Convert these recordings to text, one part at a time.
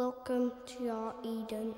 Welcome to your Eden.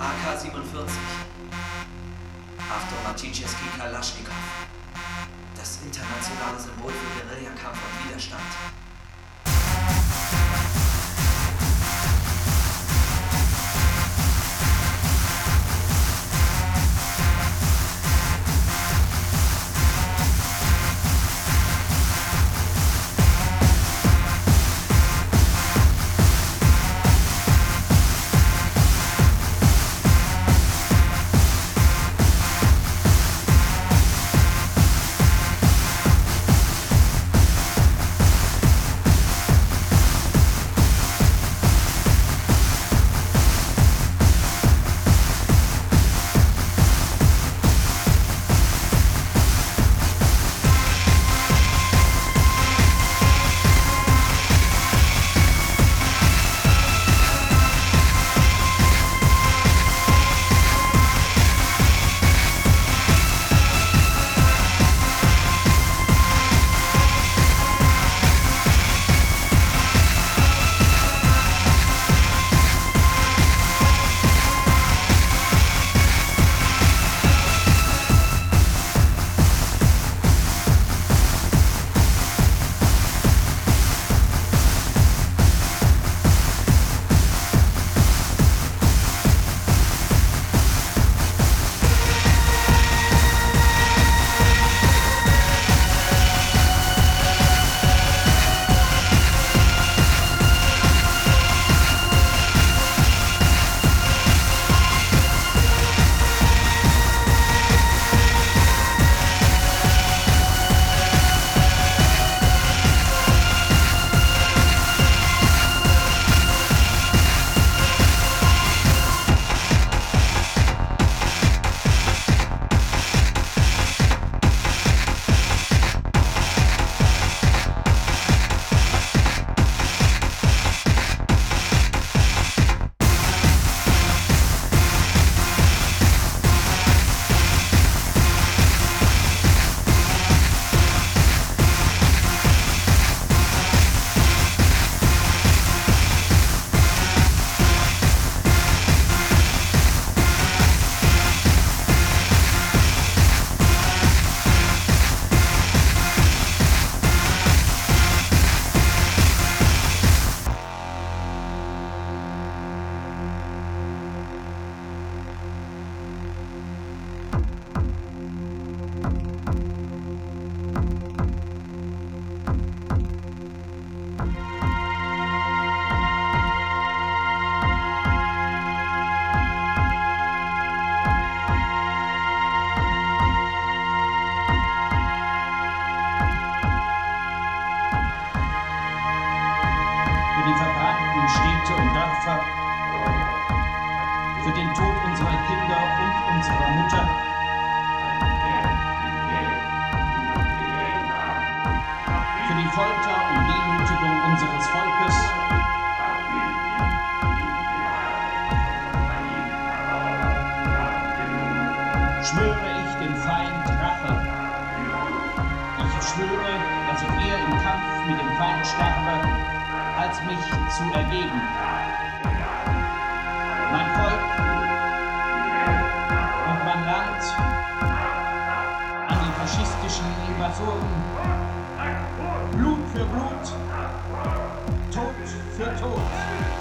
AK-47, After Avtomaticheski Kalaschnikow, das internationale Symbol für Guerillakampf und Widerstand. Bitte um Nachtrag für den Tod unserer Kinder und unserer Mutter. für die Folter und Demütigung unseres Volkes. Schwöre mich zu ergeben. Mein Volk und mein Land an den faschistischen Invasoren. Blut für Blut, Tod für Tod.